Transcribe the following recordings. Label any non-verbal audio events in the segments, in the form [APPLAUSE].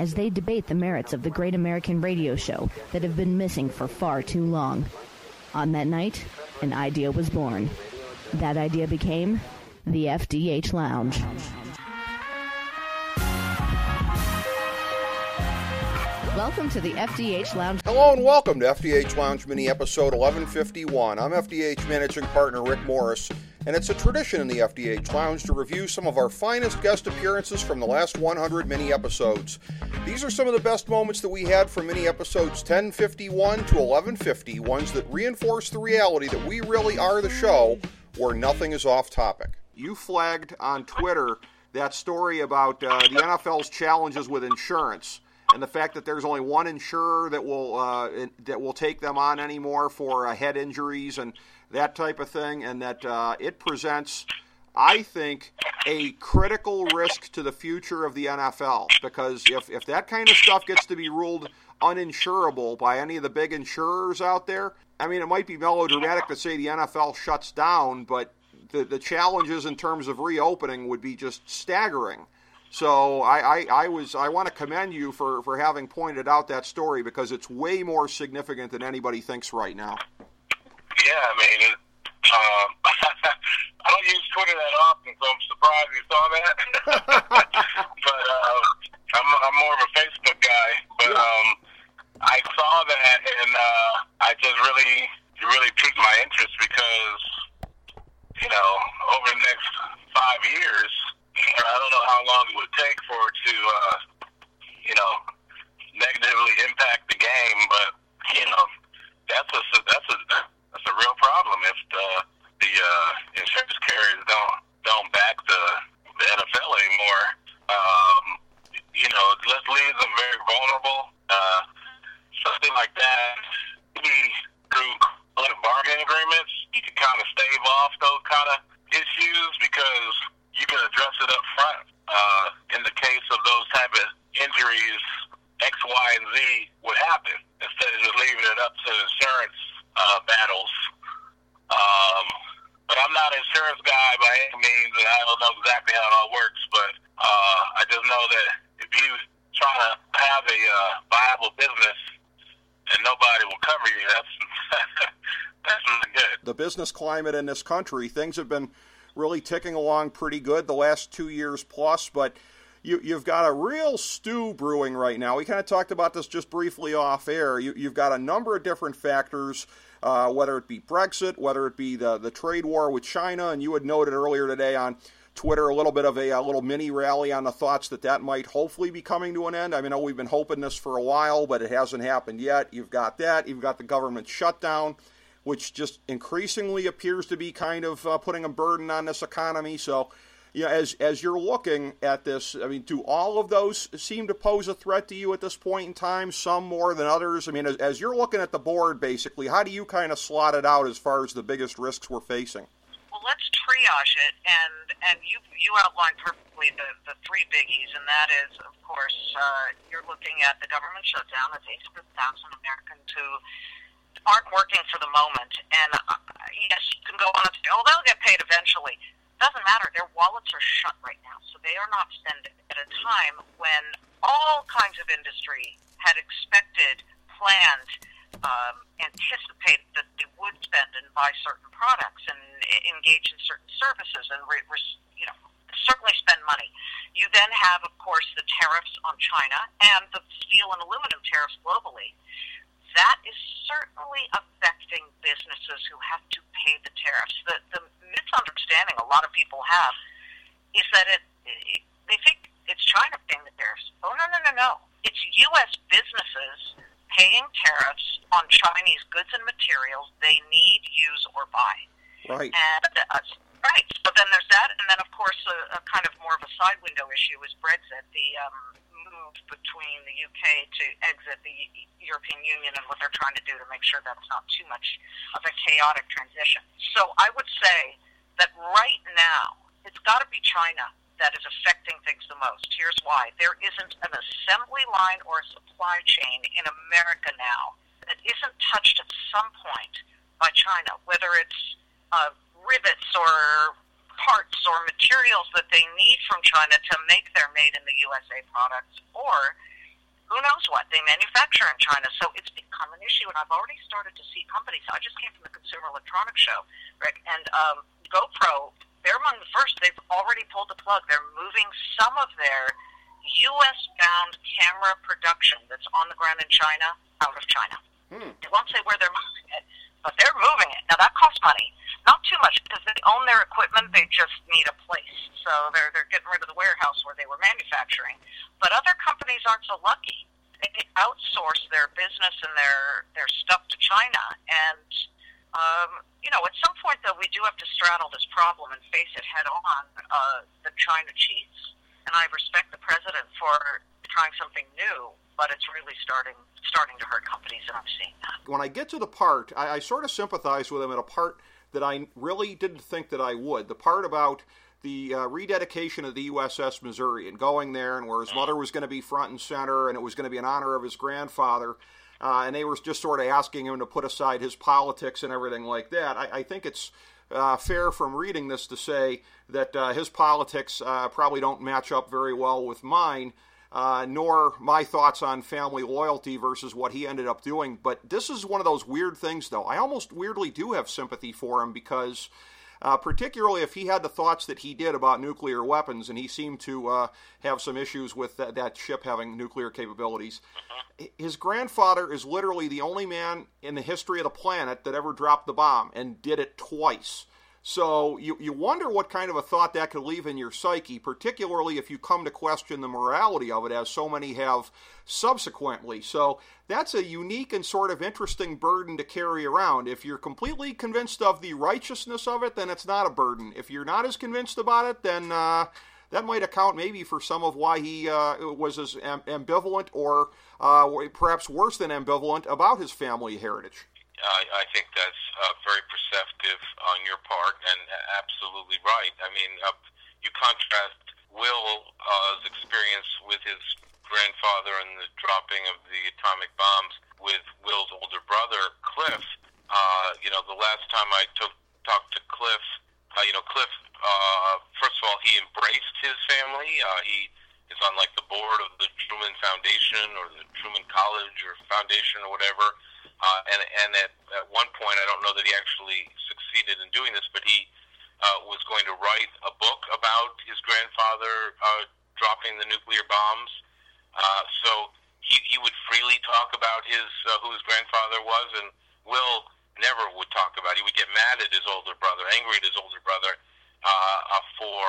as they debate the merits of the great American radio show that have been missing for far too long. On that night, an idea was born. That idea became the FDH Lounge. Welcome to the FDH Lounge. Hello and welcome to FDH Lounge Mini Episode 1151. I'm FDH Managing Partner Rick Morris, and it's a tradition in the FDH Lounge to review some of our finest guest appearances from the last 100 mini episodes. These are some of the best moments that we had from mini episodes 1051 to 1150, ones that reinforce the reality that we really are the show where nothing is off topic. You flagged on Twitter that story about uh, the NFL's challenges with insurance and the fact that there's only one insurer that will uh, that will take them on anymore for uh, head injuries and that type of thing, and that uh, it presents, I think, a critical risk to the future of the NFL because if if that kind of stuff gets to be ruled uninsurable by any of the big insurers out there, I mean, it might be melodramatic to say the NFL shuts down, but the, the challenges in terms of reopening would be just staggering. So I, I, I, was I want to commend you for, for having pointed out that story because it's way more significant than anybody thinks right now. Yeah, I mean, it, um, [LAUGHS] I don't use Twitter that often, so I'm surprised you saw that. [LAUGHS] but uh, I'm I'm more of a Facebook guy. But um, I saw that, and uh, I just really really piqued my interest because you know over the next five years I don't know how long it would take for it to, uh, you know, negatively impact the game, but you know, that's a that's a that's a real problem if the the uh, insurance carriers don't don't back the the NFL anymore. Um, you know, let's leave them very vulnerable. Uh, something like that, maybe through collective bargaining agreements, you can kind of stave off those kind of issues because you can address it up front. Uh, in the case of those type of injuries, X, Y, and Z would happen instead of just leaving it up to insurance uh, battles. Um, but I'm not an insurance guy by any means, and I don't know exactly how it all works. But uh, I just know that if you try to have a uh, viable business and nobody will cover you, that's [LAUGHS] that's not good. The business climate in this country, things have been really ticking along pretty good the last two years plus, but you, you've got a real stew brewing right now. We kind of talked about this just briefly off air. You, you've got a number of different factors, uh, whether it be Brexit, whether it be the, the trade war with China, and you had noted earlier today on Twitter a little bit of a, a, little mini rally on the thoughts that that might hopefully be coming to an end. I mean, I know we've been hoping this for a while, but it hasn't happened yet. You've got that. You've got the government shutdown which just increasingly appears to be kind of uh, putting a burden on this economy. So, you know, as as you're looking at this, I mean, do all of those seem to pose a threat to you at this point in time? Some more than others. I mean, as, as you're looking at the board, basically, how do you kind of slot it out as far as the biggest risks we're facing? Well, let's triage it, and and you you outlined perfectly the the three biggies, and that is, of course, uh, you're looking at the government shutdown. That's 800,000 Americans who aren't working for the moment. And uh, yes, you can go on and say, oh, they'll get paid eventually. Doesn't matter. Their wallets are shut right now, so they are not spending at a time when all kinds of industry had expected, planned, um, anticipated that they would spend and buy certain products and engage in certain services and re- re- you know certainly spend money. You then have, of course, the tariffs on China and the steel and aluminum tariffs globally that is certainly affecting businesses who have to pay the tariffs. The, the misunderstanding a lot of people have is that it, it they think it's China paying the tariffs. Oh no no no no! It's U.S. businesses paying tariffs on Chinese goods and materials they need, use, or buy. Right. And uh, right. So then there's that, and then of course a, a kind of more of a side window issue is Brexit. The um, move between the UK to exit the European Union and what they're trying to do to make sure that's not too much of a chaotic transition. So I would say that right now, it's got to be China that is affecting things the most. Here's why. There isn't an assembly line or a supply chain in America now that isn't touched at some point by China, whether it's uh, rivets or parts or materials that they need from China to make their made in the USA products, or who knows what they manufacture in China. So it's become an issue, and I've already started to see companies. I just came from the Consumer Electronics Show, Rick, and um, GoPro. They're among the first. They've already pulled the plug. They're moving some of their U.S. bound camera production that's on the ground in China out of China. Hmm. They won't say where they're moving it, but they're moving it. Now that costs money. Not too much because they own their equipment. They just need a place. So they're they're getting rid of the warehouse where they were manufacturing. But other companies aren't so lucky. They outsource their business and their their stuff to China. And um, you know, at some point though, we do have to straddle this problem and face it head on. Uh, the China cheats, and I respect the president for trying something new but it's really starting starting to hurt companies, and I'm seeing that. When I get to the part, I, I sort of sympathize with him at a part that I really didn't think that I would. The part about the uh, rededication of the USS Missouri and going there, and where his mother was going to be front and center, and it was going to be in honor of his grandfather. Uh, and they were just sort of asking him to put aside his politics and everything like that. I, I think it's uh, fair from reading this to say that uh, his politics uh, probably don't match up very well with mine uh, nor my thoughts on family loyalty versus what he ended up doing. But this is one of those weird things, though. I almost weirdly do have sympathy for him because. Uh, particularly if he had the thoughts that he did about nuclear weapons, and he seemed to uh, have some issues with that, that, ship having nuclear capabilities. Uh-huh. His grandfather is literally the only man in the history of the planet that ever dropped the bomb and did it twice. So you, you wonder what kind of a thought that could leave in your psyche, particularly if you come to question the morality of it, as so many have subsequently. So that's a unique and sort of interesting burden to carry around. If you're completely convinced of the righteousness of it, then it's not a burden. If you're not as convinced about it, then uh, that might account maybe for some of why he uh, was as ambivalent or uh, perhaps worse than ambivalent about his family heritage. I, I think that's uh, very perceptive on your part and absolutely right. I mean, uh, you contrast Will's experience with his grandfather and the dropping of the atomic bombs with Will's older brother, Cliff. Uh, you know, the last time I took talked to Cliff, uh, you know, Cliff. Uh, first of all, he embraced his family. Uh, he is on like the board of the Truman Foundation or the Truman College or Foundation or whatever. Uh, and and at, at one point, I don't know that he actually succeeded in doing this, but he uh, was going to write a book about his grandfather uh, dropping the nuclear bombs. Uh, so he, he would freely talk about his uh, who his grandfather was, and Will never would talk about. It. He would get mad at his older brother, angry at his older brother uh, uh, for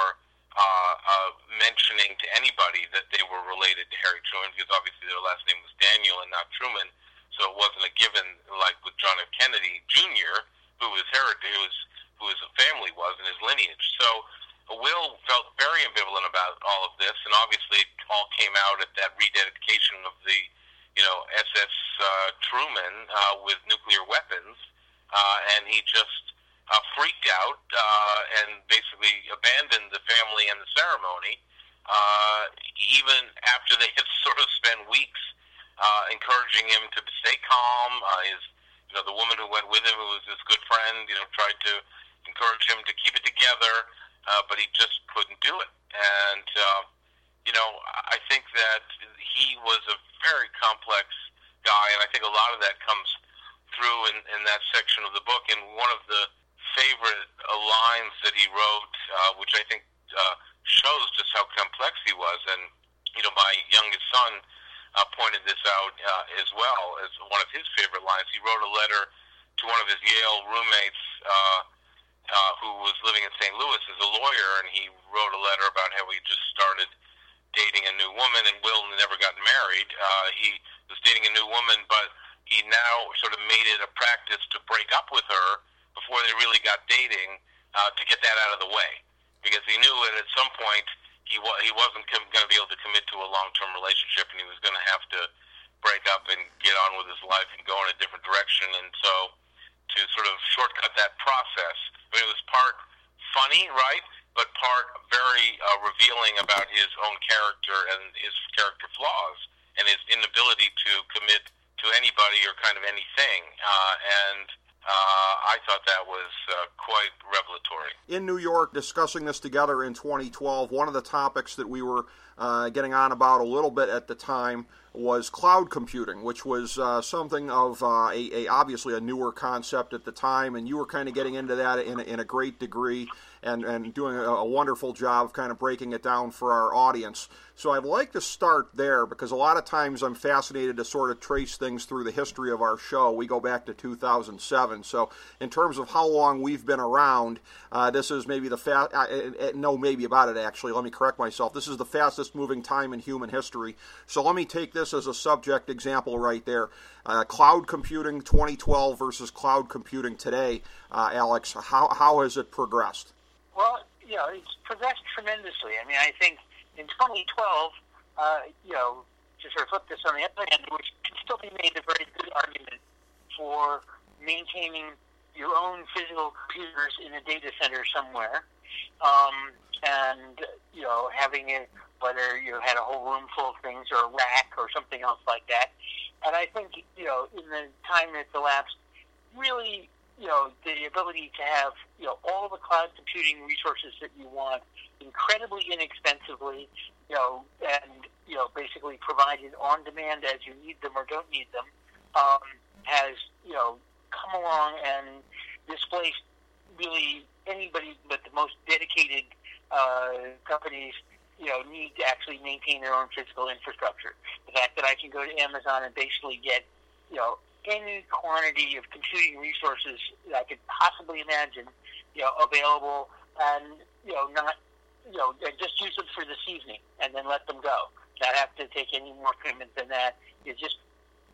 uh, uh, mentioning to anybody that they were related to Harry Truman, because obviously their last name was Daniel and not Truman so it wasn't a given like with John F. Kennedy Jr., who his heritage, who his, who his family was and his lineage. So Will felt very ambivalent about all of this, and obviously it all came out at that rededication of the, you know, SS uh, Truman uh, with nuclear weapons, uh, and he just uh, freaked out uh, and basically abandoned the family and the ceremony. Uh, even after they had sort of spent weeks uh, encouraging him to stay calm. Uh, his, you know, the woman who went with him, who was his good friend, you know, tried to encourage him to keep it together, uh, but he just couldn't do it. And uh, you know, I think that he was a very complex guy, and I think a lot of that comes through in, in that section of the book. And one of the favorite uh, lines that he wrote, uh, which I think uh, shows just how complex he was, and you know, my youngest son uh, pointed this out uh, as well as one of his favorite lines. He wrote a letter to one of his Yale roommates uh, uh, who was living in St. Louis as a lawyer, and he wrote a letter about how he just started dating a new woman, and Will never got married. Uh, he was dating a new woman, but he now sort of made it a practice to break up with her before they really got dating uh, to get that out of the way, because he knew that at some point he wa- he wasn't com- going to be able to commit to a long-term relationship, and he was going to have to break up and get on with his life and go in a different direction. And so, to sort of shortcut that process, I mean, it was part funny, right? But part very uh, revealing about his own character and his character flaws and his inability to commit to anybody or kind of anything. Uh, and uh, I thought that was uh, quite revelatory. In New York, discussing this together in 2012, one of the topics that we were uh, getting on about a little bit at the time was cloud computing, which was uh, something of uh, a, a, obviously a newer concept at the time, and you were kind of getting into that in in a great degree and, and doing a, a wonderful job of kind of breaking it down for our audience. So I'd like to start there because a lot of times I'm fascinated to sort of trace things through the history of our show. We go back to 2007. So in terms of how long we've been around, uh, this is maybe the fast. No, maybe about it actually. Let me correct myself. This is the fastest moving time in human history. So let me take this as a subject example right there. Uh, cloud computing 2012 versus cloud computing today. Uh, Alex, how how has it progressed? Well, you know, it's progressed tremendously. I mean, I think in 2012, uh, you know, to sort of flip this on the other hand, which can still be made a very good argument for maintaining your own physical computers in a data center somewhere, um, and you know, having it whether you had a whole room full of things or a rack or something else like that. And I think you know, in the time that's elapsed, really you know, the ability to have, you know, all the cloud computing resources that you want incredibly inexpensively, you know, and, you know, basically provided on demand as you need them or don't need them, um, has, you know, come along and displaced really anybody but the most dedicated uh, companies you know, need to actually maintain their own physical infrastructure. The fact that I can go to Amazon and basically get, you know, any quantity of computing resources I could possibly imagine, you know, available, and you know, not, you know, just use them for this evening and then let them go. Not have to take any more commitment than that is just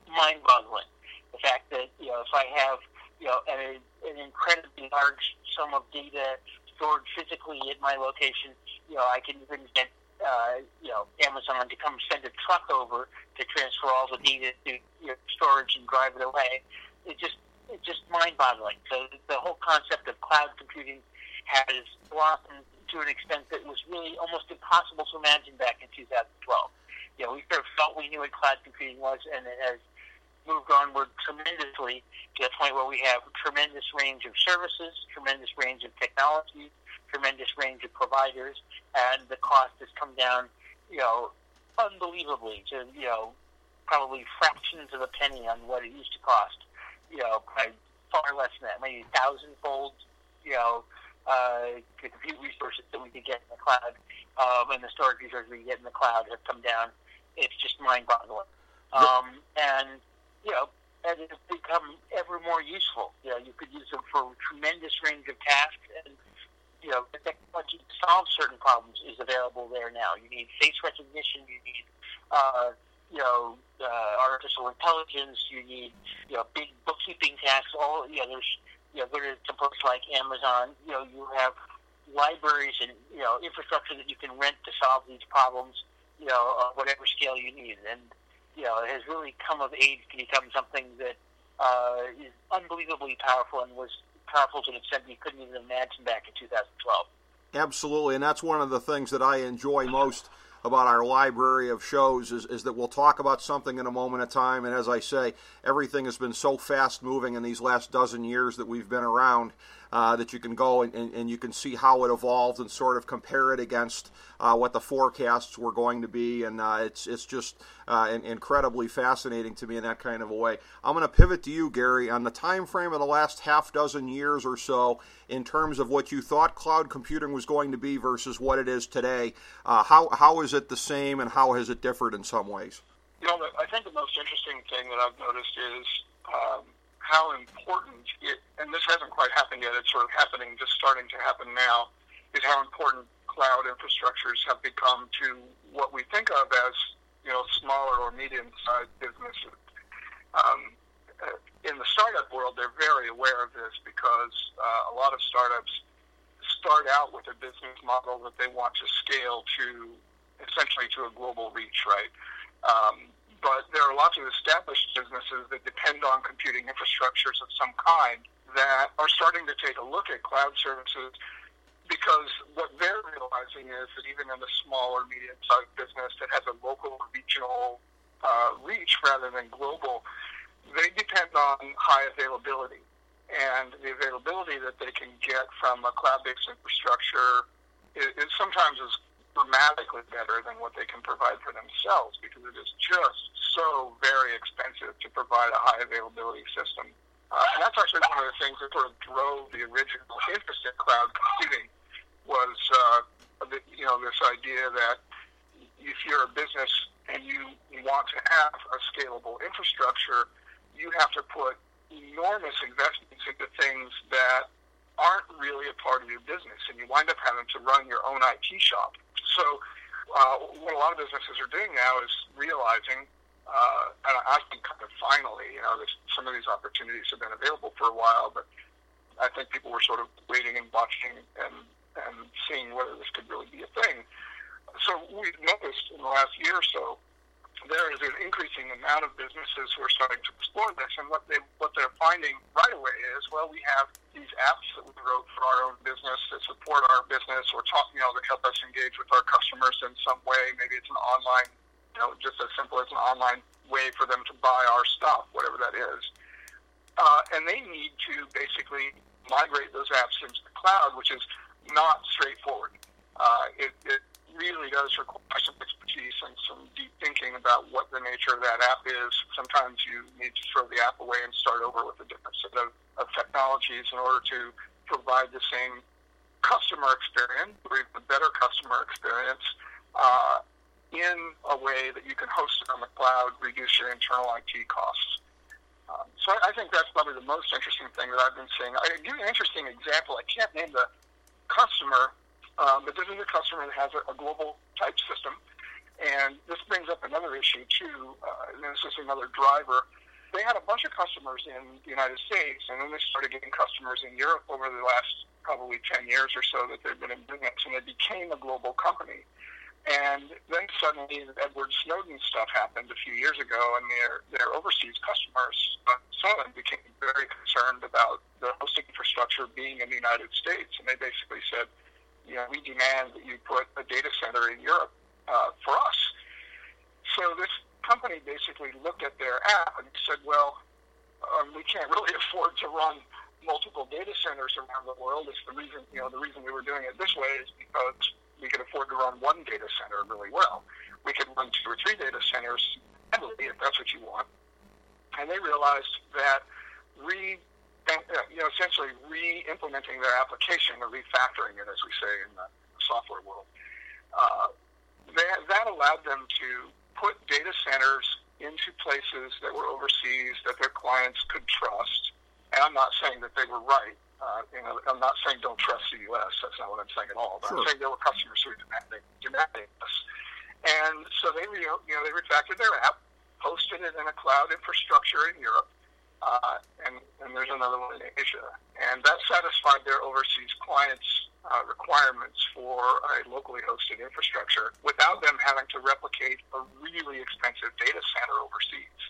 mind-boggling. The fact that you know, if I have, you know, an, an incredibly large sum of data stored physically at my location, you know, I can even get uh, you know, Amazon to come send a truck over to transfer all the data to your storage and drive it away. It just it's just mind-boggling. So the whole concept of cloud computing has blossomed to an extent that was really almost impossible to imagine back in 2012. You know, we sort of felt we knew what cloud computing was, and it has moved onward tremendously to the point where we have a tremendous range of services, tremendous range of technologies, tremendous range of providers, and the cost has come down, you know, unbelievably to, you know, probably fractions of a penny on what it used to cost, you know, by far less than that, maybe thousandfold, you know, uh, the compute resources that we could get in the cloud um, and the storage resources we get in the cloud have come down. It's just mind-boggling. Um, and, you know, and it's become ever more useful. You know, you could use them for a tremendous range of tasks and you know, the technology to solve certain problems is available there now. You need face recognition. You need, uh, you know, uh, artificial intelligence. You need, you know, big bookkeeping tasks. All, you know, there's, you know, go to, places like Amazon. You know, you have libraries and you know infrastructure that you can rent to solve these problems. You know, on whatever scale you need, and you know, it has really come of age to become something that uh, is unbelievably powerful and was powerful to an extent you couldn't even imagine back in 2012. Absolutely, and that's one of the things that I enjoy most about our library of shows is, is that we'll talk about something in a moment of time. And as I say, everything has been so fast moving in these last dozen years that we've been around uh, that you can go and, and, and, you can see how it evolved and sort of compare it against uh, what the forecasts were going to be. And uh, it's, it's just uh, incredibly fascinating to me in that kind of a way. I'm going to pivot to you, Gary, on the time frame of the last half dozen years or so in terms of what you thought cloud computing was going to be versus what it is today. How, how is it the same and how has it differed in some ways? You know, I think the most interesting thing that I've noticed is um, how important it, and this hasn't quite happened yet, it's sort of happening, just starting to happen now, is how important cloud infrastructures have become to what we think of as, you know, smaller or medium-sized businesses. Um, in the startup world, they're very aware of this because uh, a lot of startups start out with a business model that they want to scale to essentially to a global reach, right? Um, but there are lots of established businesses that depend on computing infrastructures of some kind that are starting to take a look at cloud services because what they're realizing is that even in the small or medium-sized business that has a local or regional uh, reach rather than global, they depend on high availability. And the availability that they can get from a cloud-based infrastructure is, is sometimes is dramatically better than what they can provide for themselves because it is just so very expensive to provide a high availability system. Uh, and that's actually one of the things that sort of drove the original interest in cloud computing was, uh, you know, this idea that if you're a business and you want to have a scalable infrastructure, you have to put enormous investments into things that aren't really a part of your business, and you wind up having to run your own IT shop. So, uh, what a lot of businesses are doing now is realizing uh, and I think kind of finally, you know, this, some of these opportunities have been available for a while, but I think people were sort of waiting and watching and and seeing whether this could really be a thing. So we've noticed in the last year or so there is an increasing amount of businesses who are starting to explore this, and what they what they're finding right away is, well, we have these apps that we wrote for our own business that support our business, or talk, you know, that help us engage with our customers in some way. Maybe it's an online you know, just as simple as an online way for them to buy our stuff, whatever that is. Uh, and they need to basically migrate those apps into the cloud, which is not straightforward. Uh, it, it really does require some expertise and some deep thinking about what the nature of that app is. Sometimes you need to throw the app away and start over with a different set of, of technologies in order to provide the same customer experience or even better customer experience uh, in a way that you can host it on the cloud, reduce your internal IT costs. Um, so I, I think that's probably the most interesting thing that I've been seeing. I give you an interesting example. I can't name the customer, um, but this is a customer that has a, a global type system. And this brings up another issue too, uh, and this is another driver. They had a bunch of customers in the United States, and then they started getting customers in Europe over the last probably 10 years or so that they've been in business, and they became a global company. And then suddenly Edward Snowden stuff happened a few years ago, and their their overseas customers, uh, them became very concerned about the hosting infrastructure being in the United States, and they basically said, you know, we demand that you put a data center in Europe uh, for us. So this company basically looked at their app and said, well, um, we can't really [LAUGHS] afford to run multiple data centers around the world. It's the reason, you know, the reason we were doing it this way is because we could afford to run one data center really well. We could run two or three data centers heavily if that's what you want. And they realized that re, you know, essentially re-implementing their application or refactoring it, as we say in the software world, uh, that, that allowed them to put data centers into places that were overseas that their clients could trust. And I'm not saying that they were right, uh, you know, I'm not saying don't trust the U.S. That's not what I'm saying at all. But sure. I'm saying there were customers who were demanding, demanding this. And so they, you know, they refactored their app, hosted it in a cloud infrastructure in Europe, uh, and, and there's another one in Asia. And that satisfied their overseas clients' uh, requirements for a locally hosted infrastructure without them having to replicate a really expensive data center overseas.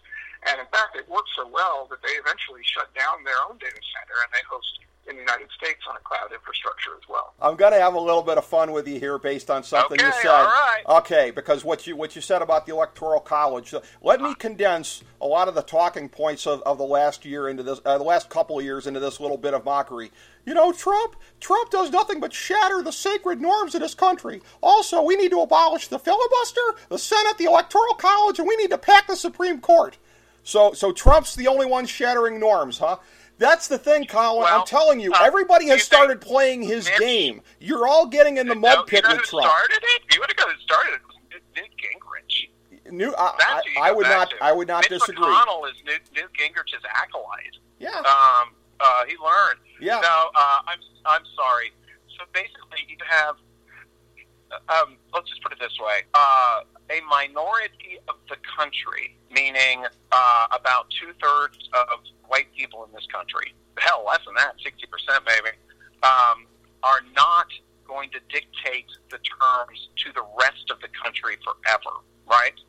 And in fact, it worked so well that they eventually shut down their own data center and they host in the United States on a cloud infrastructure as well. I'm going to have a little bit of fun with you here based on something okay, you said. All right. Okay, because what you what you said about the electoral college. Let me condense a lot of the talking points of, of the last year into this, uh, the last couple of years into this little bit of mockery. You know, Trump Trump does nothing but shatter the sacred norms of this country. Also, we need to abolish the filibuster, the Senate, the electoral college, and we need to pack the Supreme Court. So so Trump's the only one shattering norms, huh? That's the thing, Colin. Well, I'm telling you, uh, everybody has you started playing his Mitch, game. You're all getting in the mud no, pit you know with Trump. started it? You would have got it started. It was Newt Gingrich. New, I, That's I, who you I would not. I would not disagree. McConnell is Newt, Newt Gingrich's acolyte. Yeah. Um, uh, he learned. Yeah. Now, uh, I'm I'm sorry. So basically, you have. Um, let's just put it this way: uh, a minority of the country, meaning uh, about two thirds of white people in this country, hell, less than that, sixty percent maybe, um, are not going to dictate the terms to the rest of the country forever, right?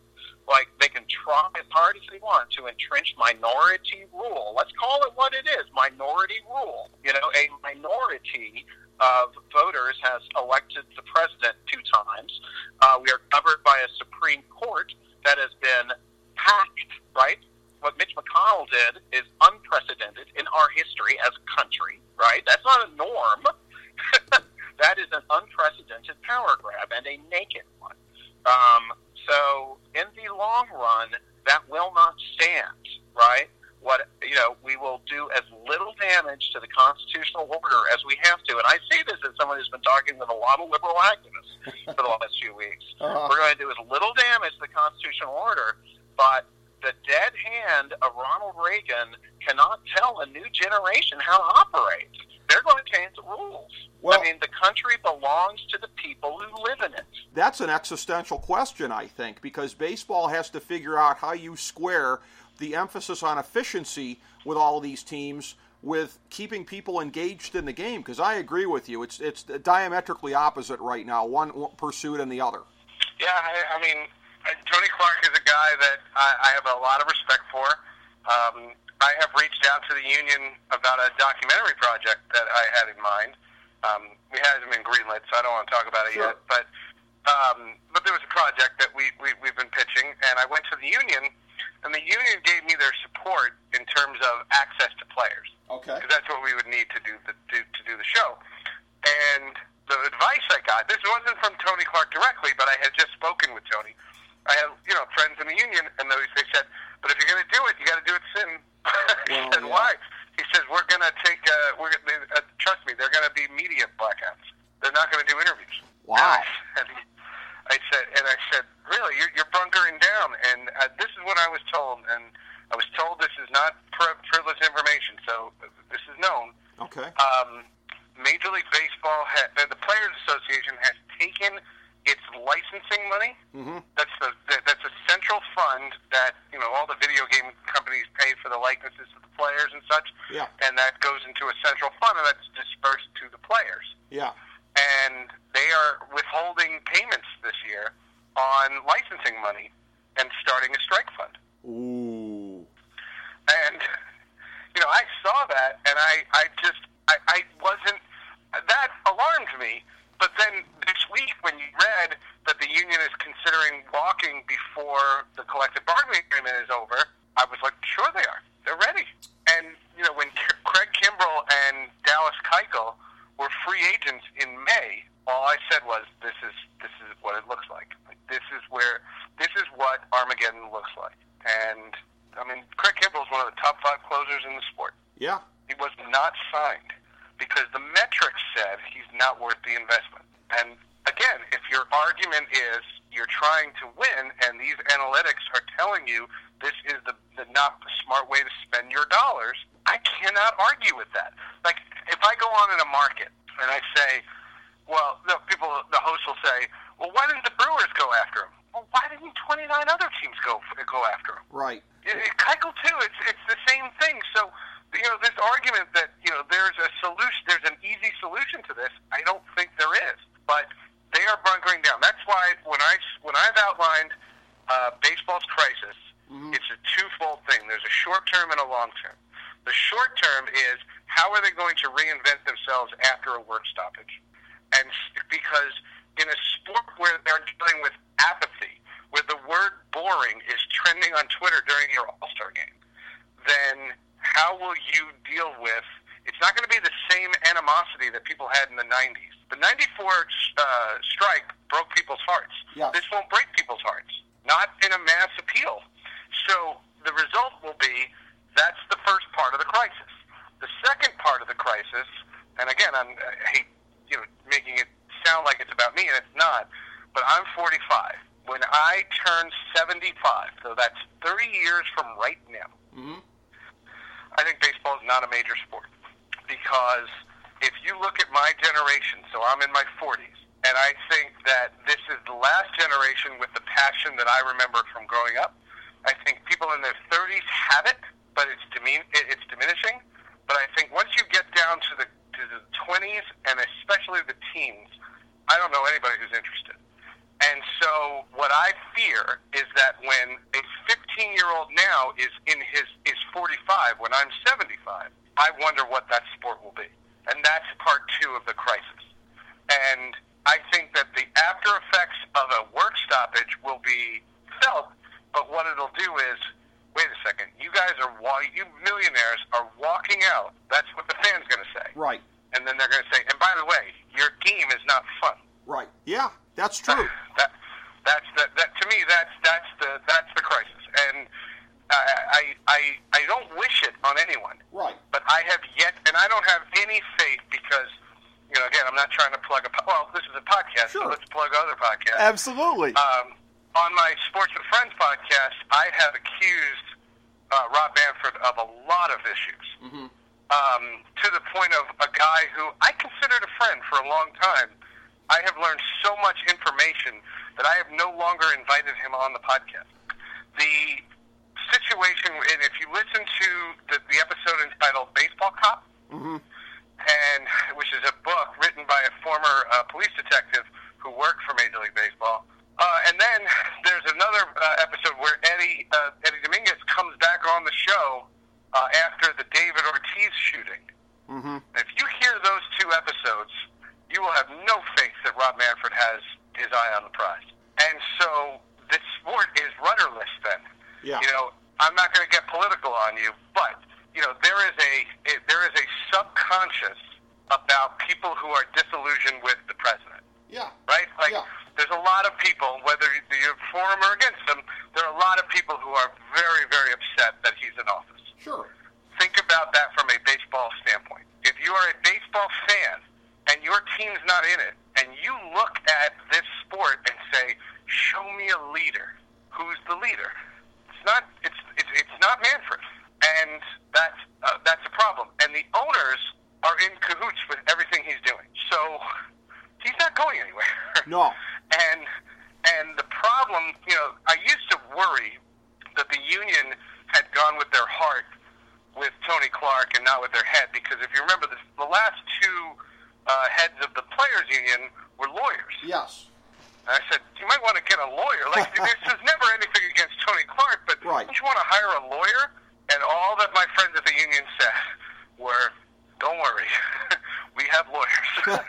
Like they can try as hard as they want to entrench minority rule. Let's call it what it is, minority rule. You know, a minority of voters has elected the president two times. Uh, we are covered by a Supreme Court that has been packed, right? What Mitch McConnell did is unprecedented in our history as a country, right? That's not a norm. [LAUGHS] that is an unprecedented power grab and a naked one. Um, so, in the long run, that will not stand, right? What you know, we will do as little damage to the constitutional order as we have to. And I say this as someone who's been talking with a lot of liberal activists for the last few weeks. [LAUGHS] Uh-huh. We're going to do as little damage to the constitutional order, but the dead hand of Ronald Reagan cannot tell a new generation how to operate. They're going to change the rules. Well, I mean, the country belongs to the people who live in it. That's an existential question, I think, because baseball has to figure out how you square the emphasis on efficiency with all these teams with keeping people engaged in the game. Because I agree with you, it's it's diametrically opposite right now, one pursuit and the other. Yeah, I, I mean, Tony Clark is a guy that I, I have a lot of respect for. Um, I have reached out to the union about a documentary project that I had in mind. Um, we hasn't been greenlit, so I don't want to talk about it sure. yet. But um, but there was a project that we, we we've been pitching, and I went to the union, and the union gave me their support in terms of access to players. Okay. Because that's what we would need to do the to, to do the show. And the advice I got, this wasn't from Tony Clark directly, but I had just spoken with Tony I have you know friends in the union, and they said, "But if you're going to do it, you got to do it soon." I well, said, yeah. "Why?" He says, "We're going to take. Uh, we're uh, trust me, they're going to be media blackouts. They're not going to do interviews." Wow. And I, said, and I said, "Really? You're, you're bunkering down?" And uh, this is what I was told, and I was told this is not pri- privileged information, so this is known. Okay. Um, Major League Baseball, ha- the Players Association has taken it's licensing money. Mm-hmm. That's the, that's a central fund that you know all the video game companies pay for the likenesses of the players and such. Yeah. And that goes into a central fund and that's dispersed to the players. Yeah. And they are withholding payments this year on licensing money and starting a strike fund. Ooh. And you know, I saw that and I I just I, I wasn't that alarmed me but then this week, when you read that the union is considering walking before the collective bargaining agreement is over, I was like, sure they are. They're ready. And, you know, when Craig Kimbrel and Dallas Keuchel were free agents in May, all I said was, this is, this is what it looks like. like this is where, this is what Armageddon looks like. And, I mean, Craig Kimbrel is one of the top five closers in the sport. Yeah. He was not signed because the metrics said he's not worth the investment. And again, if your argument is you're trying to win and these analytics are telling you this is the, the not the smart way to spend your dollars, I cannot argue with that. Like if I go on in a market and I say, well, the people, the host will say, well, why didn't the Brewers go after him? Well, why didn't 29 other teams go go after him? Right. Keuchel too. It's it's the same thing. So you know, this argument that you know there's a solution, there's an easy solution to this. I don't think there is, but they are bunkering down. That's why when I when I've outlined uh, baseball's crisis, mm-hmm. it's a twofold thing. There's a short term and a long term. The short term is how are they going to reinvent themselves after a work stoppage, and because in a sport where they're dealing with apathy, where the word boring is trending on Twitter during your All Star game, then how will you deal with? It's not going to be the same animosity that people had in the '90s. The '94 uh, strike broke people's hearts. Yes. This won't break people's hearts, not in a mass appeal. So the result will be that's the first part of the crisis. The second part of the crisis, and again, I'm, I hate you know making it sound like it's about me, and it's not. But I'm 45. When I turn 75, so that's 30 years from right now. Mm-hmm. I think baseball is not a major sport because if you look at my generation, so I'm in my 40s, and I think that this is the last generation with the passion that I remember from growing up. I think people in their 30s have it, but it's dimin- it's diminishing. But I think once you get down to the to the 20s and especially the teens, I don't know anybody who's interested. And so what I fear is that when a 15 year old now is in his is 45 when I'm 75, I wonder what that sport will be. And that's part two of the crisis. And I think that the after effects of a work stoppage will be felt, but what it'll do is wait a second, you guys are you millionaires are walking out. That's what the fans going to say. Right. And then they're going to say, and by the way, your game is not fun. Right. Yeah, that's true. [LAUGHS] That that's the, that to me that's that's the that's the crisis, and I I I, don't wish it on anyone. Right. But I have yet, and I don't have any faith because. You know, again, I'm not trying to plug a. Well, this is a podcast, Sure. so let's plug other podcasts. Absolutely. Um, on my Sports with Friends podcast, I have accused uh, Rob Manfred of a lot of issues. Mm-hmm. Um, to the point of a guy who I considered a friend for a long time. I have learned so much information that I have no longer invited him on the podcast. The situation, and if you listen to the, the episode entitled "Baseball Cop," Mm-hmm. and which is a book written by a former uh, police detective who worked for Major League Baseball. Uh, and then there's another uh, episode where Eddie uh, Eddie Dominguez comes back on the show uh, after the David Ortiz shooting. Mm-hmm. If you hear those two episodes, you will have no faith that Rob Manfred has his eye on the prize. And so this sport is rudderless then. Yeah. You know, I'm not going to get political on you, but you know, there is a, a there is a subconscious about people who are disillusioned with the president, Yeah. right? Like, Yeah. there's a lot of people, whether you're for him or against him, there are a lot of people who are very, very upset that he's in office. Sure. Think about that from a baseball standpoint. If you are a baseball fan and your team's not in it, and you look at this sport and say, "Show me a leader," who's the leader? It's not. It's it's, it's not Manfred, and that's uh, that's a problem. And the owners are in cahoots with everything he's doing. So he's not going anywhere. [LAUGHS] No. And and the problem, you know, I used to worry that the union had gone with their heart with Tony Clark and not with their head because if you remember, the, the last two uh, heads of the players' union were lawyers. Yes. And I said, you might want to get a lawyer. Like, [LAUGHS] this is never anything against Tony Clark, but Right. don't you want to hire a lawyer? And all that my friends at the union said were, don't worry, [LAUGHS] we have lawyers. [LAUGHS]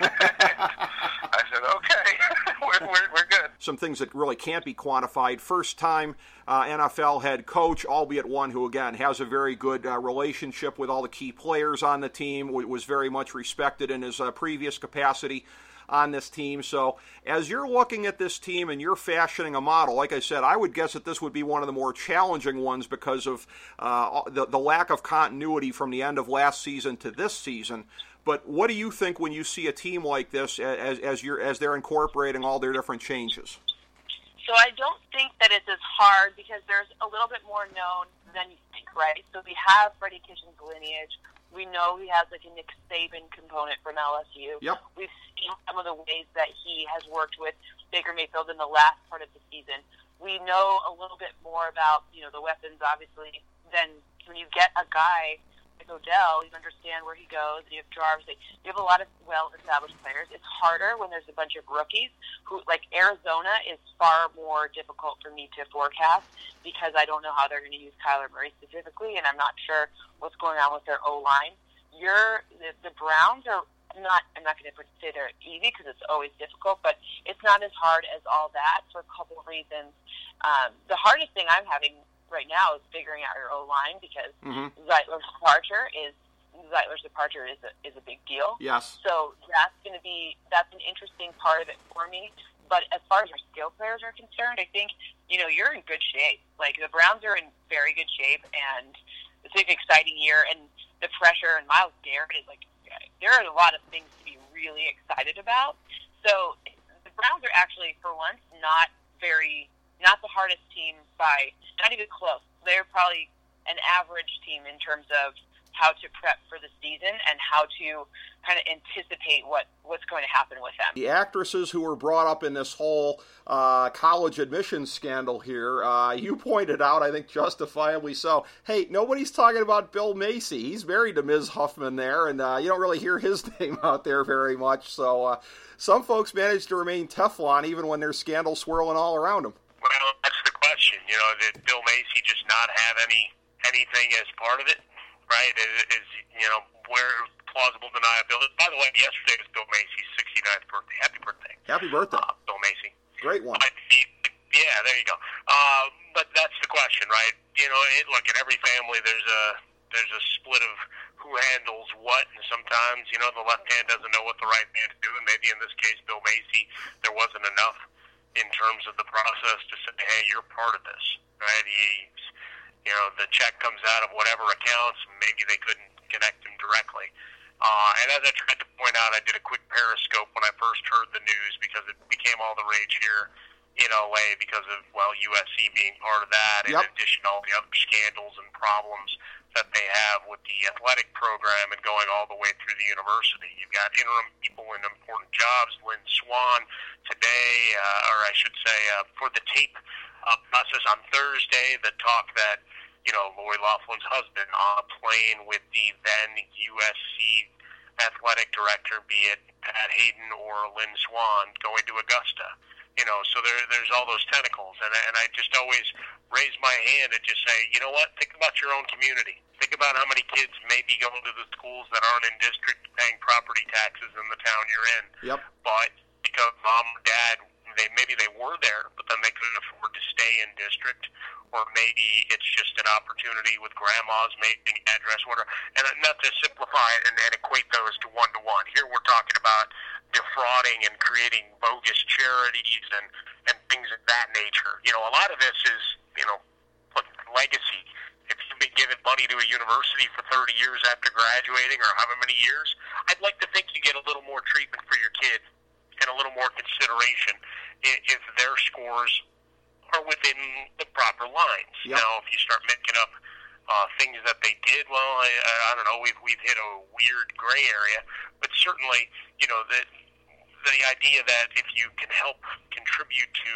I said, okay, [LAUGHS] we're, we're, we're good. Some things that really can't be quantified. First time uh, NFL head coach, albeit one who, again, has a very good uh, relationship with all the key players on the team, was very much respected in his uh, previous capacity on this team. So, as you're looking at this team and you're fashioning a model, like I said, I would guess that this would be one of the more challenging ones because of uh, the, the lack of continuity from the end of last season to this season. But what do you think when you see a team like this as, as, you're, as they're incorporating all their different changes? So I don't think that it's as hard because there's a little bit more known than you think, right? So we have Freddie Kitchens' lineage. We know he has like a Nick Saban component from LSU. Yep. We've seen some of the ways that he has worked with Baker Mayfield in the last part of the season. We know a little bit more about, you know, the weapons, obviously, than when you get a guy like Odell, you understand where he goes, and you have Jarvis. You have a lot of well-established players. It's harder when there's a bunch of rookies who, like Arizona, is far more difficult for me to forecast because I don't know how they're going to use Kyler Murray specifically, and I'm not sure what's going on with their O line. You're the, the Browns are not. I'm not going to say they're easy because it's always difficult, but it's not as hard as all that for a couple of reasons. Um, the hardest thing I'm having right now is figuring out your O line because Mhm. Zeitler's departure is Zeitler's departure is a, is a big deal. Yes. So that's going to be that's an interesting part of it for me. But as far as your skill players are concerned, I think you know you're in good shape. Like the Browns are in very good shape, and it's an exciting year. And the pressure and Myles Garrett is like there are a lot of things to be really excited about. So the Browns are actually, for once, not very not the hardest team by not even close. They're probably an average team in terms of how to prep for the season and how to kind of anticipate what, what's going to happen with them. The actresses who were brought up in this whole uh, college admissions scandal here, uh, you pointed out, I think justifiably so, hey, nobody's talking about Bill Macy. He's married to Ms. Huffman there, and uh, you don't really hear his [LAUGHS] name out there very much. So uh, some folks manage to remain Teflon even when there's scandal swirling all around them. Well, that's the question. You know, did Bill Macy just not have any anything as part of it? right? Is, is you know where plausible deniability. By the way, yesterday was Bill Macy's 69th birthday. Happy birthday. Happy birthday, uh, Bill Macy. Great one. But he, yeah, there you go. Uh, but that's the question, right? You know, it, look in every family there's a there's a split of who handles what, and sometimes you know the left hand doesn't know what the right hand is doing. Maybe in this case, Bill Macy, there wasn't enough in terms of the process to say, hey, you're part of this, right? He's you know, the check comes out of whatever accounts. Maybe they couldn't connect him directly. Uh, and as I tried to point out, I did a quick periscope when I first heard the news because it became all the rage here in LA because of well USC being part of that, in addition to all the other scandals and problems that they have with the athletic program and going all the way through the university. You've got interim people in important jobs. Lynn Swann today, uh, or I should say, uh, for the tape uh, process on Thursday, the talk that you know Lori Loughlin's husband on a plane with the then USC athletic director, be it Pat Haden or Lynn Swann, going to Augusta. You know, so there, there's all those tentacles, and, and I just always raise my hand and just say, you know what? Think about your own community. Think about how many kids may be going to the schools that aren't in district paying property taxes in the town you're in Yep. but because mom or dad they maybe they were there but then they couldn't afford to stay in district or maybe it's just an opportunity with grandma's making address whatever and not to simplify it and, and equate those to one to one here we're talking about defrauding and creating bogus charities and and things of that nature you know a lot of this is you know legacy if you've been given money to a university for 30 years after graduating or however many years, I'd like to think you get a little more treatment for your kid and a little more consideration if their scores are within the proper lines. Yep. Now, if you start making up uh, things that they did, well, I, I don't know, we've we've hit a weird gray area, but certainly, you know, that the idea that if you can help contribute to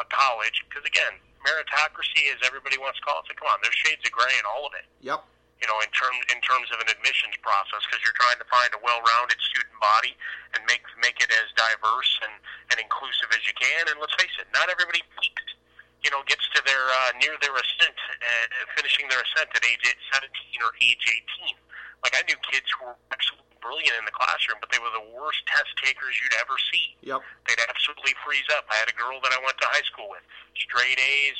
a college, because again, meritocracy, as everybody wants to call it, so come on, there's shades of gray in all of it Yep. you know, in terms in terms of an admissions process, because you're trying to find a well-rounded student body and make make it as diverse and, and inclusive as you can. And let's face it, not everybody peaks, you know, gets to their uh, near their ascent, uh, finishing their ascent at age 17 or age 18. Like I knew kids who were absolutely brilliant in the classroom, but they were the worst test takers you'd ever see Yep. they'd absolutely freeze up. I had a girl that I went to high school with, straight A's,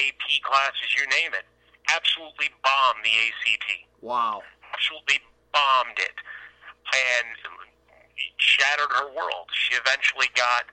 AP classes, you name it. Absolutely bombed the ACT. Wow. Absolutely bombed it, and shattered her world. She eventually got,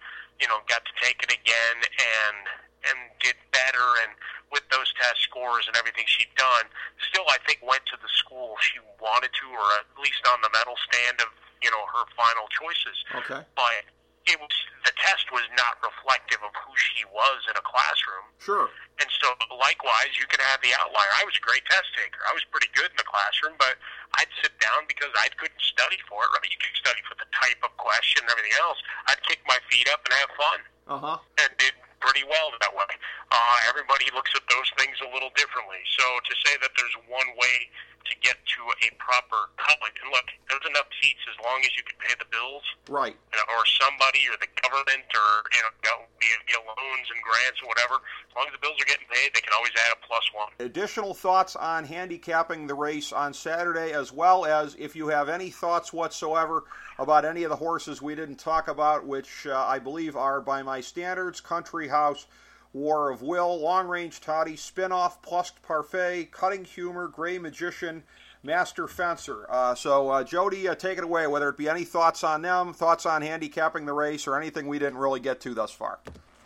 you know, got to take it again and and did better. And with those test scores and everything she'd done, still I think went to the school she wanted to, or at least on the medal stand of you know her final choices Okay. but it was the test was not reflective of who she was in a classroom. Sure. And so, likewise, you can have the outlier. I was a great test taker. I was pretty good in the classroom, but I'd sit down because I couldn't study for it. Right? You could study for the type of question and everything else. I'd kick my feet up and have fun, Uh huh. and did pretty well that way. Uh, everybody looks at those things a little differently. So to say that there's one way to get to a proper college, and look, there's enough seats as long as you can pay the bills Right. you know, or somebody or the government or you know, via, via loans and grants or whatever. As long as the bills are getting paid, they can always add a plus one. Additional thoughts on handicapping the race on Saturday, as well as if you have any thoughts whatsoever about any of the horses we didn't talk about, which uh, I believe are, by my standards, Country House, War of Will, Long Range Toddy, Spinoff, Plus Que Parfait, Cutting Humor, Gray Magician, Master Fencer. Uh, so, uh, Jody, uh, take it away. Whether it be any thoughts on them, thoughts on handicapping the race, or anything we didn't really get to thus far.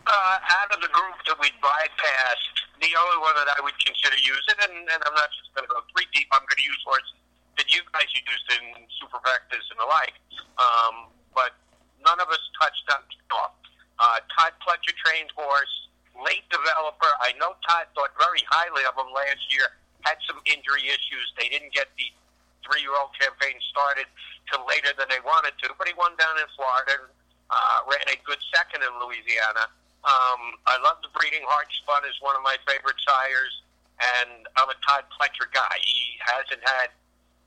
Uh, out of the group that we bypassed, the only one that I would consider using, and, and I'm not just going to go three deep, I'm going to use horses that you guys used in super practice and the like, um, but none of us touched on Spinoff. Uh, Todd Pletcher trained horse, late developer. I know Todd thought very highly of him last year, had some injury issues. They didn't get the three-year-old campaign started till later than they wanted to, but he won down in Florida and uh, ran a good second in Louisiana. Um, I love the breeding. Hard Spun is one of my favorite sires, and I'm a Todd Pletcher guy. He hasn't had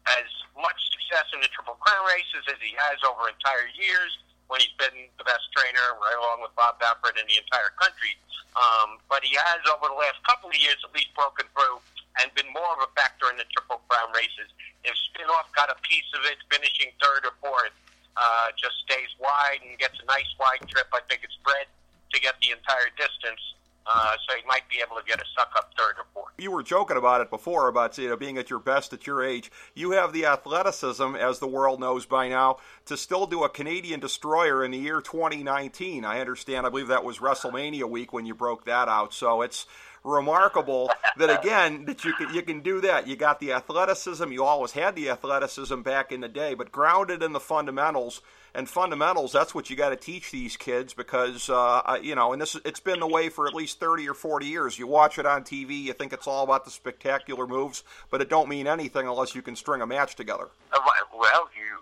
as much success in the Triple Crown races as he has over entire years when he's been the best trainer, right along with Bob Baffert in the entire country. Um, but he has, over the last couple of years, at least broken through and been more of a factor in the Triple Crown races. If Spinoff got a piece of it, finishing third or fourth, uh, just stays wide and gets a nice wide trip, I think it's bred to get the entire distance. Uh, so he might be able to get a suck up third or fourth. You were joking about it before about you know being at your best at your age. You have the athleticism, as the world knows by now, to still do a Canadian destroyer in the year 2019. I understand. I believe that was WrestleMania week when you broke that out. So it's remarkable [LAUGHS] that again that you can you can do that. You got the athleticism. You always had the athleticism back in the day, but grounded in the fundamentals and fundamentals. That's what you got to teach these kids because uh, you know, and this it's been the way for at least thirty or forty years. You watch it on TV, you think it's all about the spectacular moves, but it don't mean anything unless you can string a match together. Uh, well, you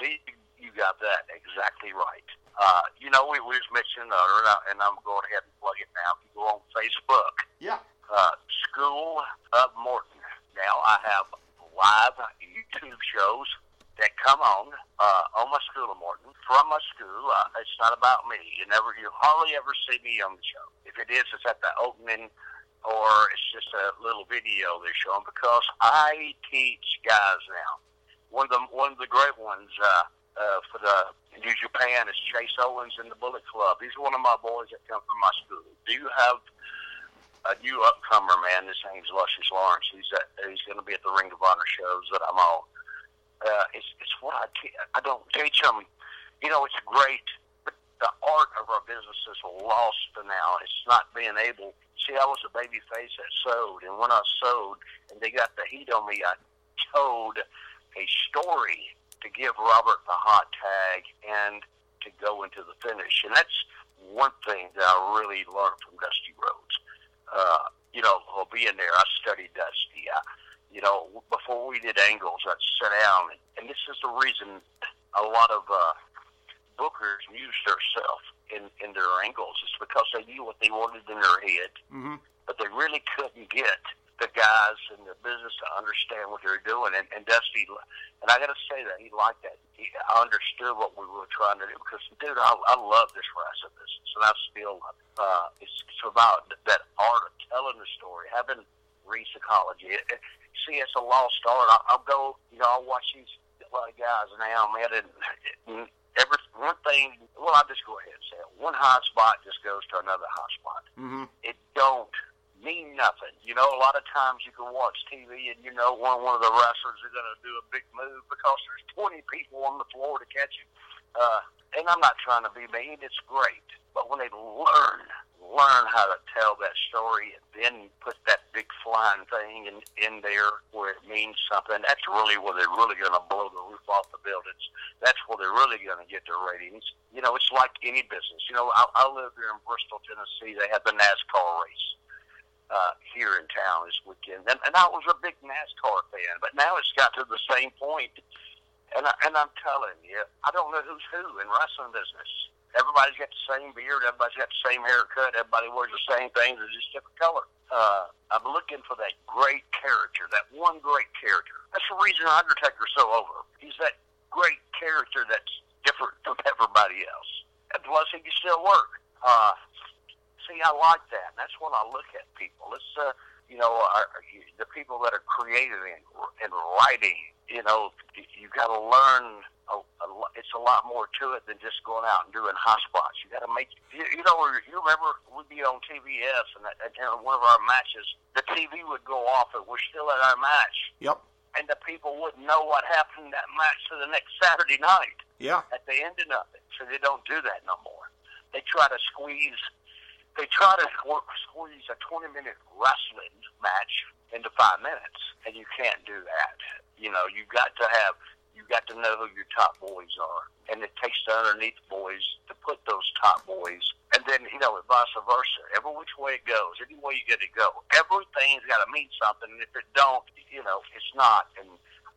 see, you got that exactly right. Uh, you know, we, we was mentioning earlier, and I'm going ahead and plug it now. You go on Facebook. Yeah. Uh, School of Morton. Now I have live YouTube shows that come on uh, on my school of Morton from my school. Uh, it's not about me. You never, you hardly ever see me on the show. If it is, it's at the opening, or it's just a little video they're showing because I teach guys now. One of the one of the great ones uh, uh, for the New Japan is Chase Owens in the Bullet Club. He's one of my boys that come from my school. Do you have a new upcomer, man? His name's Lucius Lawrence. He's at, he's going to be at the Ring of Honor shows that I'm on uh, it's, it's what I, I don't teach them. You know, it's great, but the art of our business is lost now. It's not being able. See, I was a baby face that sewed, and when I sewed, and they got the heat on me, I told a story to give Robert the hot tag and to go into the finish. And that's one thing that I really learned from Dusty Rhodes. Uh, you know, being there, I studied Dusty. I, you know, before we did angles, I'd sit down, and, this is the reason a lot of uh, bookers used themselves in in their angles. It's because they knew what they wanted in their head, mm-hmm. but they really couldn't get the guys in the business to understand what they're doing. And, and Dusty, and I got to say that he liked that. He I understood what we were trying to do because, dude, I, I love this wrestling business, and I still uh, it's, it's about that art of telling the story, having read psychology. It, it, see, it's a lost art. I, I'll go, you know, I'll watch these a lot of guys now, man, and every one thing. Well, I'll just go ahead and say it. One hot spot just goes to another hot spot. Mm-hmm. It don't mean nothing. You know, a lot of times you can watch TV and you know one one of the wrestlers is going to do a big move because there's 20 people on the floor to catch him. Uh, and I'm not trying to be mean. It's great, but when they learn learn how to tell that story and then put that big flying thing in, in there where it means something. That's really where they're really going to blow the roof off the buildings. That's where they're really going to get their ratings. You know, it's like any business. You know, I, I live here in Bristol, Tennessee. They had the NASCAR race uh, here in town this weekend, and, and I was a big NASCAR fan. But now it's got to the same point, and I, and I'm telling you, I don't know who's who in wrestling business everybody's got the same beard, everybody's got the same haircut, everybody wears the same things, it's just different color. Uh, I'm looking for that great character, that one great character. That's the reason Undertaker's so over. He's that great character that's different from everybody else. And plus, he can still work. Uh, see, I like that. That's when I look at people. It's, uh, you know, our, the people that are creative in, in writing, you know, you got to learn it's a lot more to it than just going out and doing hot spots. You got to make you, you know you remember we'd be on TBS and, and one of our matches the TV would go off and we're still at our match. Yep. And the people wouldn't know what happened that match to the next Saturday night. Yeah. At the end of it, so they don't do that no more. They try to squeeze. They try to squeeze a 20 minute wrestling match into five minutes, and you can't do that. You know, you've got to have you got to know who your top boys are. And it takes the underneath boys to put those top boys. And then, you know, vice versa. Every which way it goes, any way you get to go. Everything's got to mean something. And if it don't, you know, it's not. And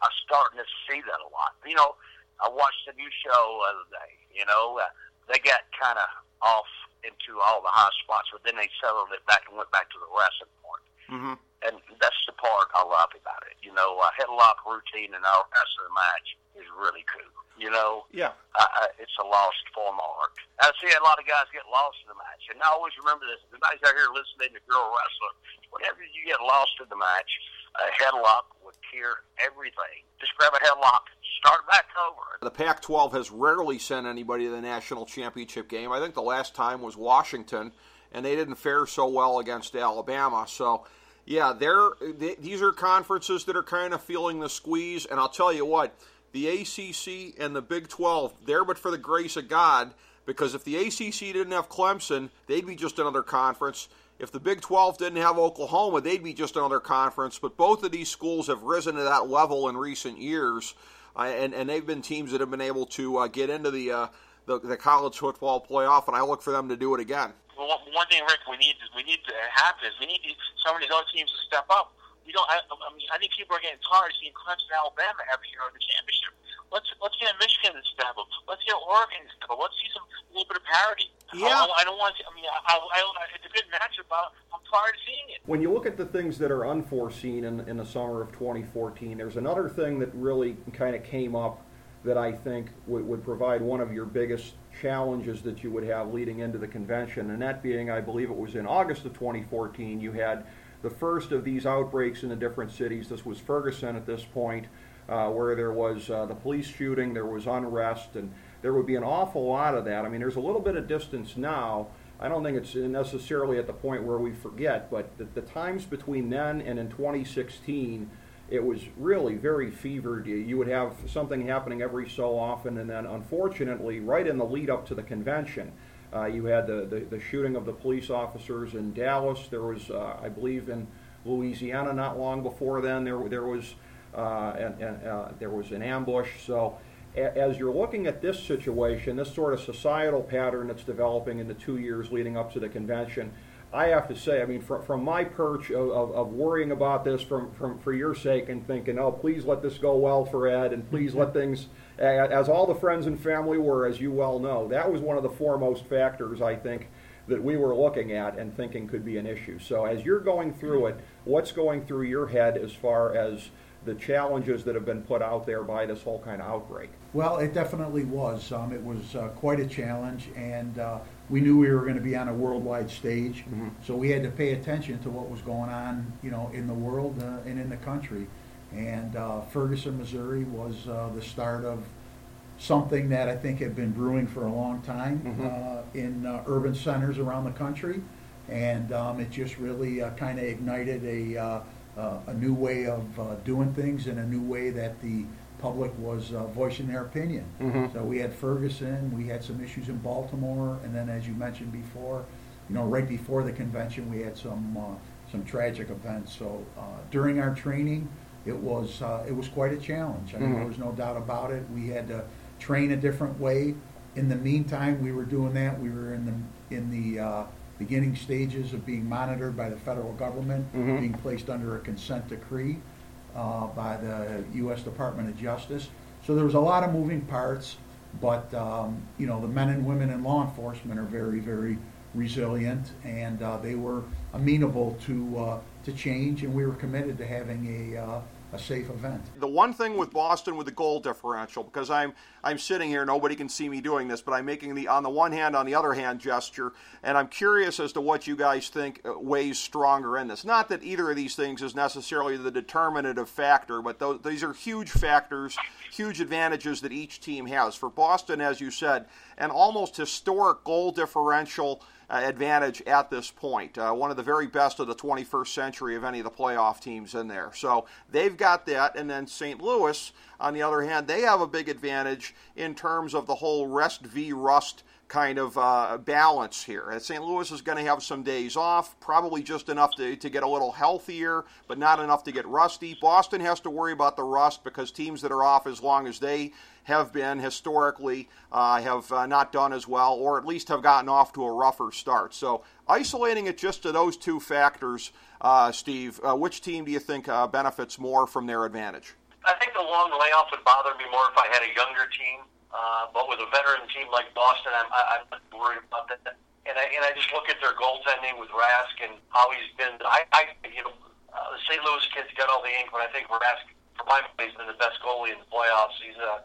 I'm starting to see that a lot. You know, I watched a new show the other day. You know, uh, they got kind of off into all the high spots, but then they settled it back and went back to the wrestling part. Mm-hmm. And that's the part I love about it. You know, a headlock routine in our rest of the match is really cool. You know, Yeah. uh, uh, it's a lost form of art. I see a lot of guys get lost in the match, and I always remember this. If anybody's out here listening to girl wrestler, whenever you get lost in the match, a headlock would cure everything. Just grab a headlock, start back over. The Pac 12 has rarely sent anybody to the national championship game. I think the last time was Washington, and they didn't fare so well against Alabama. So, yeah, they're, they, these are conferences that are kind of feeling the squeeze. And I'll tell you what, the ACC and the Big 12, there but for the grace of God, because if the ACC didn't have Clemson, they'd be just another conference. If the Big 12 didn't have Oklahoma, they'd be just another conference. But both of these schools have risen to that level in recent years, uh, and, and they've been teams that have been able to uh, get into the, uh, the the college football playoff, and I look for them to do it again. Well, one- one thing, Rick, we need we need to happen is we need these, some of these other teams to step up. We don't. I, I mean, I think people are getting tired of seeing Clemson, and Alabama every year in the championship. Let's let's get Michigan to step up. Let's get Oregon to step up. Let's see some a little bit of parity. Yeah. I, I don't want. To, I mean, I, I, I, it's a good matchup. but I'm tired of seeing it. When you look at the things that are unforeseen in, in the summer of 2014, there's another thing that really kind of came up that I think would, would provide one of your biggest challenges that you would have leading into the convention, and that being, I believe it was in August of 2014, you had the first of these outbreaks in the different cities. This was Ferguson at this point, uh, where there was uh, the police shooting, there was unrest, and there would be an awful lot of that. I mean, there's a little bit of distance now. I don't think it's necessarily at the point where we forget, but the, the times between then and in 2016, it was really very fevered. You- would have something happening every so often, and then unfortunately, right in the lead up to the convention, uh, you had the, the, the shooting of the police officers in Dallas. There was, uh, I believe, in Louisiana not long before then. There there was uh, and uh, there was an ambush. So a- as you're looking at this situation, this sort of societal pattern that's developing in the two years leading up to the convention, I have to say, I mean, from, from my perch of, of, of worrying about this from, from for your sake and thinking, oh, please let this go well for Ed, and please let [LAUGHS] things, as all the friends and family were, as you well know, that was one of the foremost factors, I think, that we were looking at and thinking could be an issue. So as you're going through it, what's going through your head as far as the challenges that have been put out there by this whole kind of outbreak? Well, it definitely was. Um, it was uh, quite a challenge, and uh, we knew we were going to be on a worldwide stage, so we had to pay attention to what was going on, you know, in the world uh, and in the country. And uh, Ferguson, Missouri, was uh, the start of something that I think had been brewing for a long time uh, in uh, urban centers around the country, and um, it just really uh, kind of ignited a uh, uh, a new way of uh, doing things and a new way that the public was uh, voicing their opinion. Mhm. So we had Ferguson, we had some issues in Baltimore, and then as you mentioned before, you know, right before the convention, we had some uh, some tragic events. So uh, during our training, it was uh, it was quite a challenge. I mean, Mhm. there was no doubt about it. We had to train a different way. In the meantime, we were doing that. We were in the in the uh, beginning stages of being monitored by the federal government, Mhm. being placed under a consent decree uh, by the U.S. Department of Justice. So there was a lot of moving parts, but um, you know the men and women in law enforcement are very, very resilient, and uh, they were amenable to uh, to change, and we were committed to having a uh, a safe event. The one thing with Boston with the goal differential, because I'm I'm sitting here, nobody can see me doing this, but I'm making the on the one hand, on the other hand gesture, and I'm curious as to what you guys think uh, weighs stronger in this. Not that either of these things is necessarily the determinative factor, but those, these are huge factors, huge advantages that each team has. For Boston, as you said, an almost historic goal differential uh, advantage at this point. Uh, one of the very best of the 21st century of any of the playoff teams in there. So they've got that. And then St. Louis, on the other hand, they have a big advantage in terms of the whole rest v. rust kind of uh, balance here. And St. Louis is going to have some days off, probably just enough to, to get a little healthier, but not enough to get rusty. Boston has to worry about the rust because teams that are off as long as they have been historically uh, have uh, not done as well, or at least have gotten off to a rougher start. So, isolating it just to those two factors, uh, Steve, uh, which team do you think uh, benefits more from their advantage? I think the long layoff would bother me more if I had a younger team. Uh, but with a veteran team like Boston, I'm, I'm not worried about that. And I and I just look at their goaltending with Rask and how he's been. I, I you know, the St. Louis kids got all the ink, but I think Rask, for my money, has been the best goalie in the playoffs. He's uh,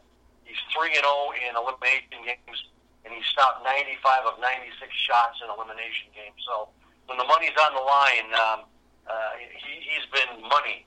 he's three and zero in elimination games, and he stopped 95 of 96 shots in elimination games. So when the money's on the line. Um, uh, he, he's been money.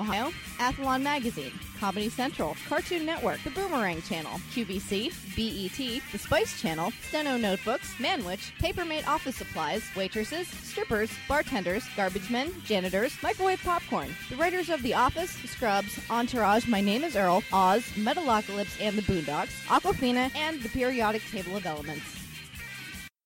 Ohio, Athlon Magazine, Comedy Central, Cartoon Network, The Boomerang Channel, QVC, BET, The Spice Channel, Steno Notebooks, Manwich, Papermate Office Supplies, waitresses, strippers, bartenders, garbage men, janitors, microwave popcorn, the writers of The Office, Scrubs, Entourage, My Name is Earl, Oz, Metalocalypse and the Boondocks, Aquafina, and the periodic table of elements.